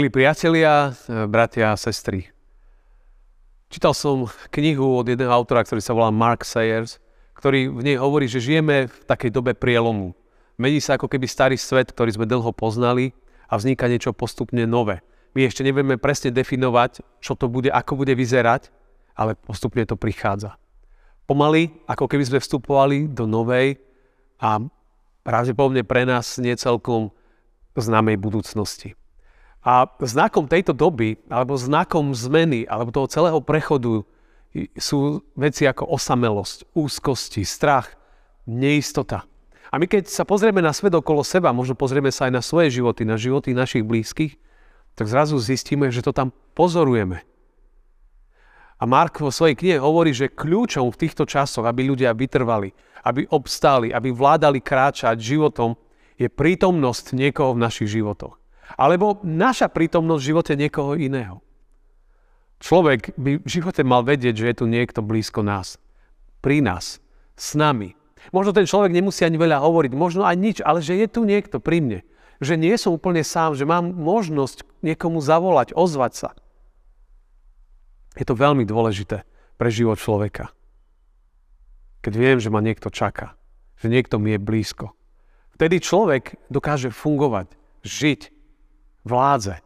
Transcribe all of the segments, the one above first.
Milí priatelia, bratia a sestry, čítal som knihu od jedného autora, ktorý sa volá Mark Sayers, ktorý v nej hovorí, že žijeme v takej dobe prielomu. Mení sa ako keby starý svet, ktorý sme dlho poznali a vzniká niečo postupne nové. My ešte nevieme presne definovať, čo to bude, ako bude vyzerať, ale postupne to prichádza. Pomaly, ako keby sme vstupovali do novej a pravdepodobne pre nás nie celkom známej budúcnosti. A znakom tejto doby, alebo znakom zmeny, alebo toho celého prechodu sú veci ako osamelosť, úzkosti, strach, neistota. A my keď sa pozrieme na svet okolo seba, možno pozrieme sa aj na svoje životy, na životy našich blízkych, tak zrazu zistíme, že to tam pozorujeme. A Mark vo svojej knihe hovorí, že kľúčom v týchto časoch, aby ľudia vytrvali, aby obstáli, aby vládali kráčať životom, je prítomnosť niekoho v našich životoch. Alebo naša prítomnosť v živote niekoho iného. Človek by v živote mal vedieť, že je tu niekto blízko nás. Pri nás. S nami. Možno ten človek nemusí ani veľa hovoriť, možno aj nič, ale že je tu niekto pri mne. Že nie som úplne sám, že mám možnosť niekomu zavolať, ozvať sa. Je to veľmi dôležité pre život človeka. Keď viem, že ma niekto čaká, že niekto mi je blízko. Vtedy človek dokáže fungovať, žiť, vládze.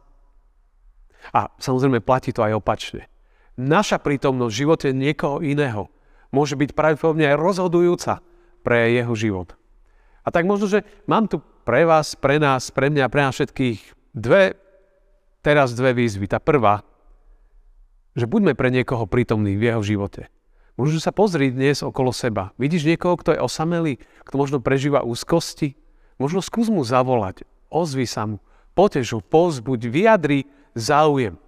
A samozrejme platí to aj opačne. Naša prítomnosť v živote niekoho iného môže byť pravdepodobne aj rozhodujúca pre jeho život. A tak možno, že mám tu pre vás, pre nás, pre mňa, pre nás všetkých dve, teraz dve výzvy. Tá prvá, že buďme pre niekoho prítomní v jeho živote. Možno sa pozri dnes okolo seba. Vidíš niekoho, kto je osamelý, kto možno prežíva úzkosti? Možno skús mu zavolať, ozvi sa mu, potežu, pozbuď, vyjadri záujem.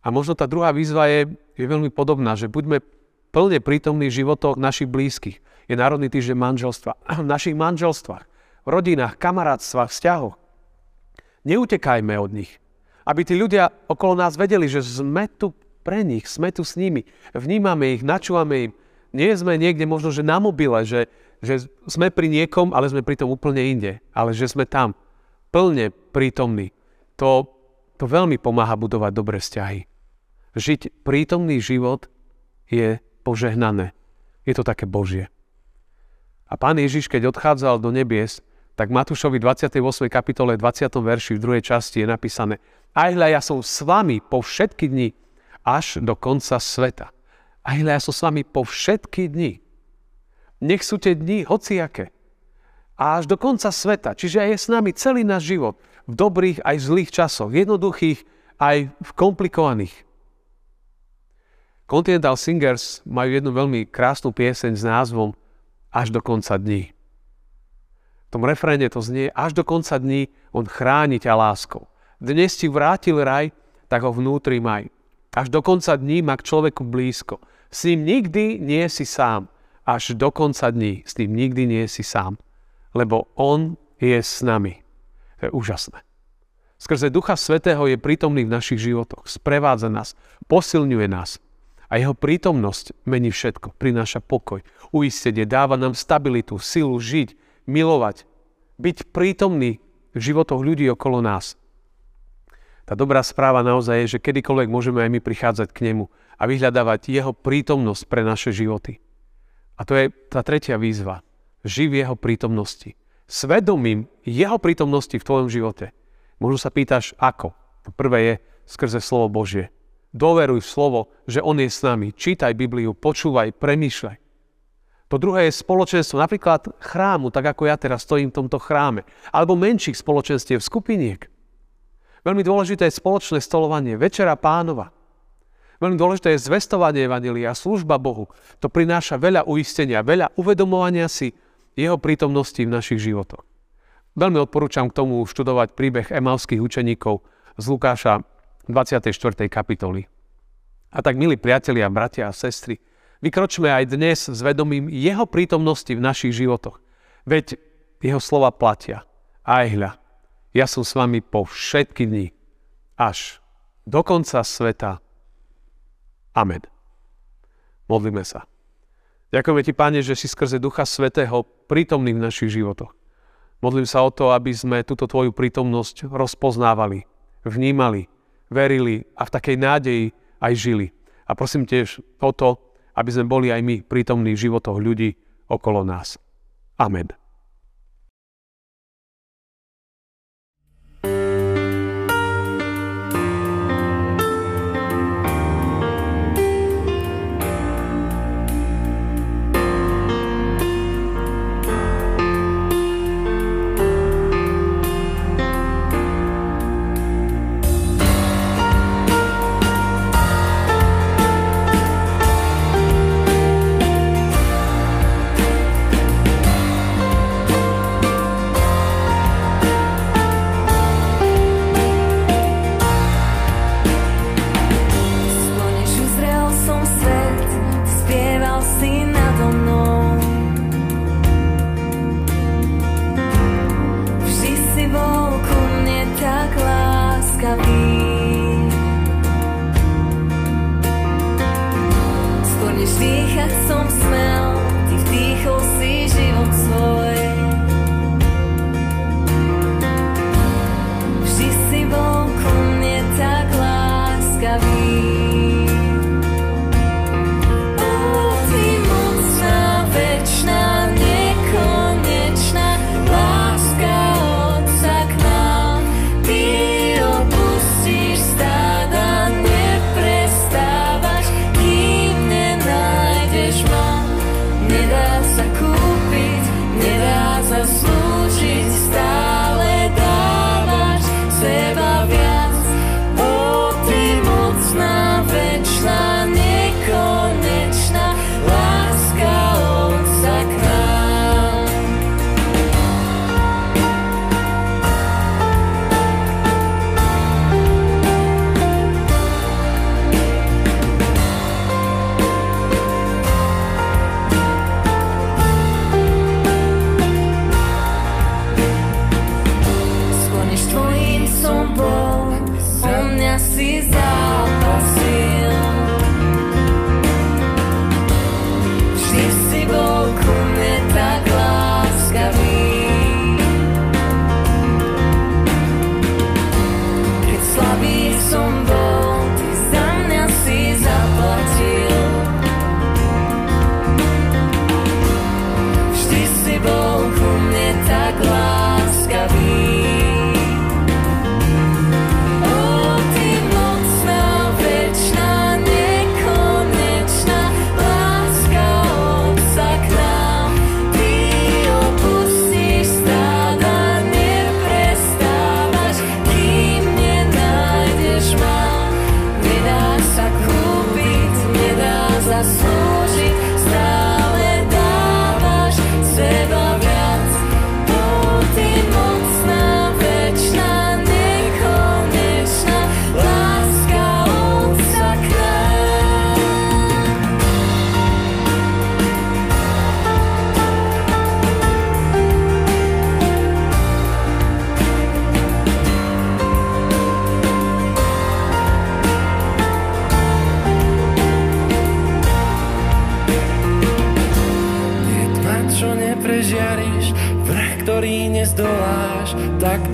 A možno tá druhá výzva je, je veľmi podobná, že buďme plne prítomní v životoch našich blízkych. Je Národný týždeň manželstva. V našich manželstvách, v rodinách, kamarátstvách, vzťahoch. Neutekajme od nich. Aby tí ľudia okolo nás vedeli, že sme tu pre nich, sme tu s nimi. Vnímame ich, načúvame im. Nie sme niekde možno, že na mobile, že, že sme pri niekom, ale sme pri tom úplne inde. Ale že sme tam, plne prítomní. To, to veľmi pomáha budovať dobré vzťahy. Žiť prítomný život je požehnané. Je to také Božie. A pán Ježiš, keď odchádzal do nebies, tak Matúšovi 28. kapitole 20. verši v druhej časti je napísané Aj hľa, ja som s vami po všetky dni až do konca sveta. Aj hľa, ja som s vami po všetky dni. Nech sú tie dni hociaké. A až do konca sveta. Čiže je s nami celý náš život. V dobrých aj zlých časoch. Jednoduchých aj v komplikovaných. Continental Singers majú jednu veľmi krásnu pieseň s názvom Až do konca dní. V tom refréne to znie Až do konca dní on chráni ťa láskou. Dnes ti vrátil raj, tak ho vnútri maj. Až do konca dní má k človeku blízko. S ním nikdy nie si sám až do konca dní. S tým nikdy nie si sám. Lebo On je s nami. To je úžasné. Skrze Ducha Svetého je prítomný v našich životoch. Sprevádza nás, posilňuje nás. A jeho prítomnosť mení všetko. Prináša pokoj, uistenie, dáva nám stabilitu, silu žiť, milovať, byť prítomný v životoch ľudí okolo nás. Tá dobrá správa naozaj je, že kedykoľvek môžeme aj my prichádzať k nemu a vyhľadávať jeho prítomnosť pre naše životy. A to je tá tretia výzva. Ži v jeho prítomnosti. Svedomím jeho prítomnosti v tvojom živote. Možno sa pýtaš, ako. To prvé je skrze slovo Božie. Doveruj v slovo, že On je s nami. Čítaj Bibliu, počúvaj, premýšľaj. To druhé je spoločenstvo, napríklad chrámu, tak ako ja teraz stojím v tomto chráme. Alebo menších spoločenstiev, skupiniek. Veľmi dôležité je spoločné stolovanie, večera pánova. Veľmi dôležité je zvestovanie Evangelia, služba Bohu. To prináša veľa uistenia, veľa uvedomovania si jeho prítomnosti v našich životoch. Veľmi odporúčam k tomu študovať príbeh emalských učeníkov z Lukáša 24. kapitoly. A tak, milí priatelia, bratia a sestry, vykročme aj dnes s vedomím jeho prítomnosti v našich životoch. Veď jeho slova platia. Aj hľa, ja som s vami po všetky dni, až do konca sveta. Amen. Modlíme sa. Ďakujeme Ti, Pane, že si skrze Ducha Svetého prítomný v našich životoch. Modlím sa o to, aby sme túto Tvoju prítomnosť rozpoznávali, vnímali, verili a v takej nádeji aj žili. A prosím tiež o to, aby sme boli aj my prítomní v životoch ľudí okolo nás. Amen.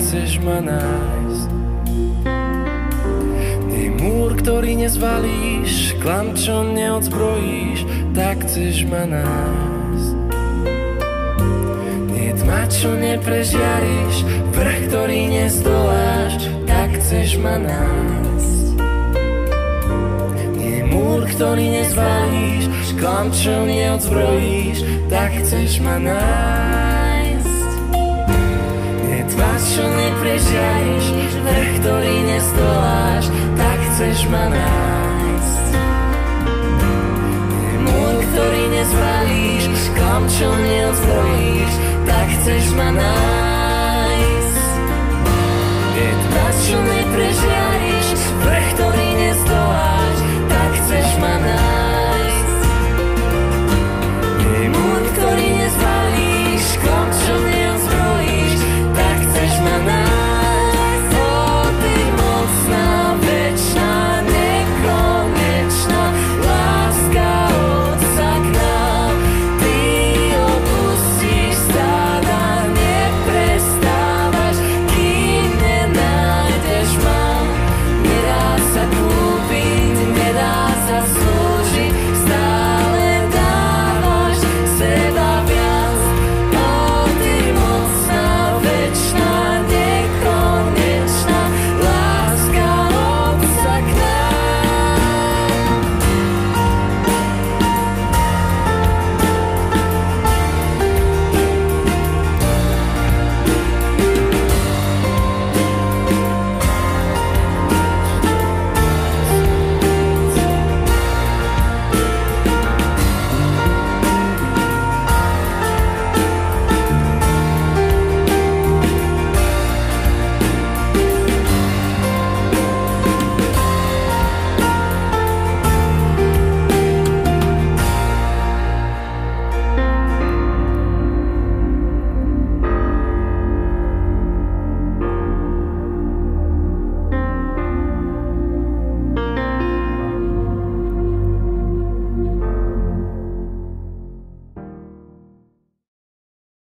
Chceš ma nájsť. Nie múr, ktorý nezvalíš, klam, čo neodzbrojíš, tak chceš ma nájsť. Nie tma, čo neprežiariš, vrch, ktorý nezdoláš, tak chceš ma nájsť. Nie múr, ktorý nezvalíš, klam, čo neodzbrojíš, tak chceš ma nájsť. Tvář, čo neprežiariš, vrch, ktorý nestoláš, tak chceš ma nájsť. Múr, ktorý nezvalíš, klam, čo neodzbrojíš, tak chceš ma nájsť.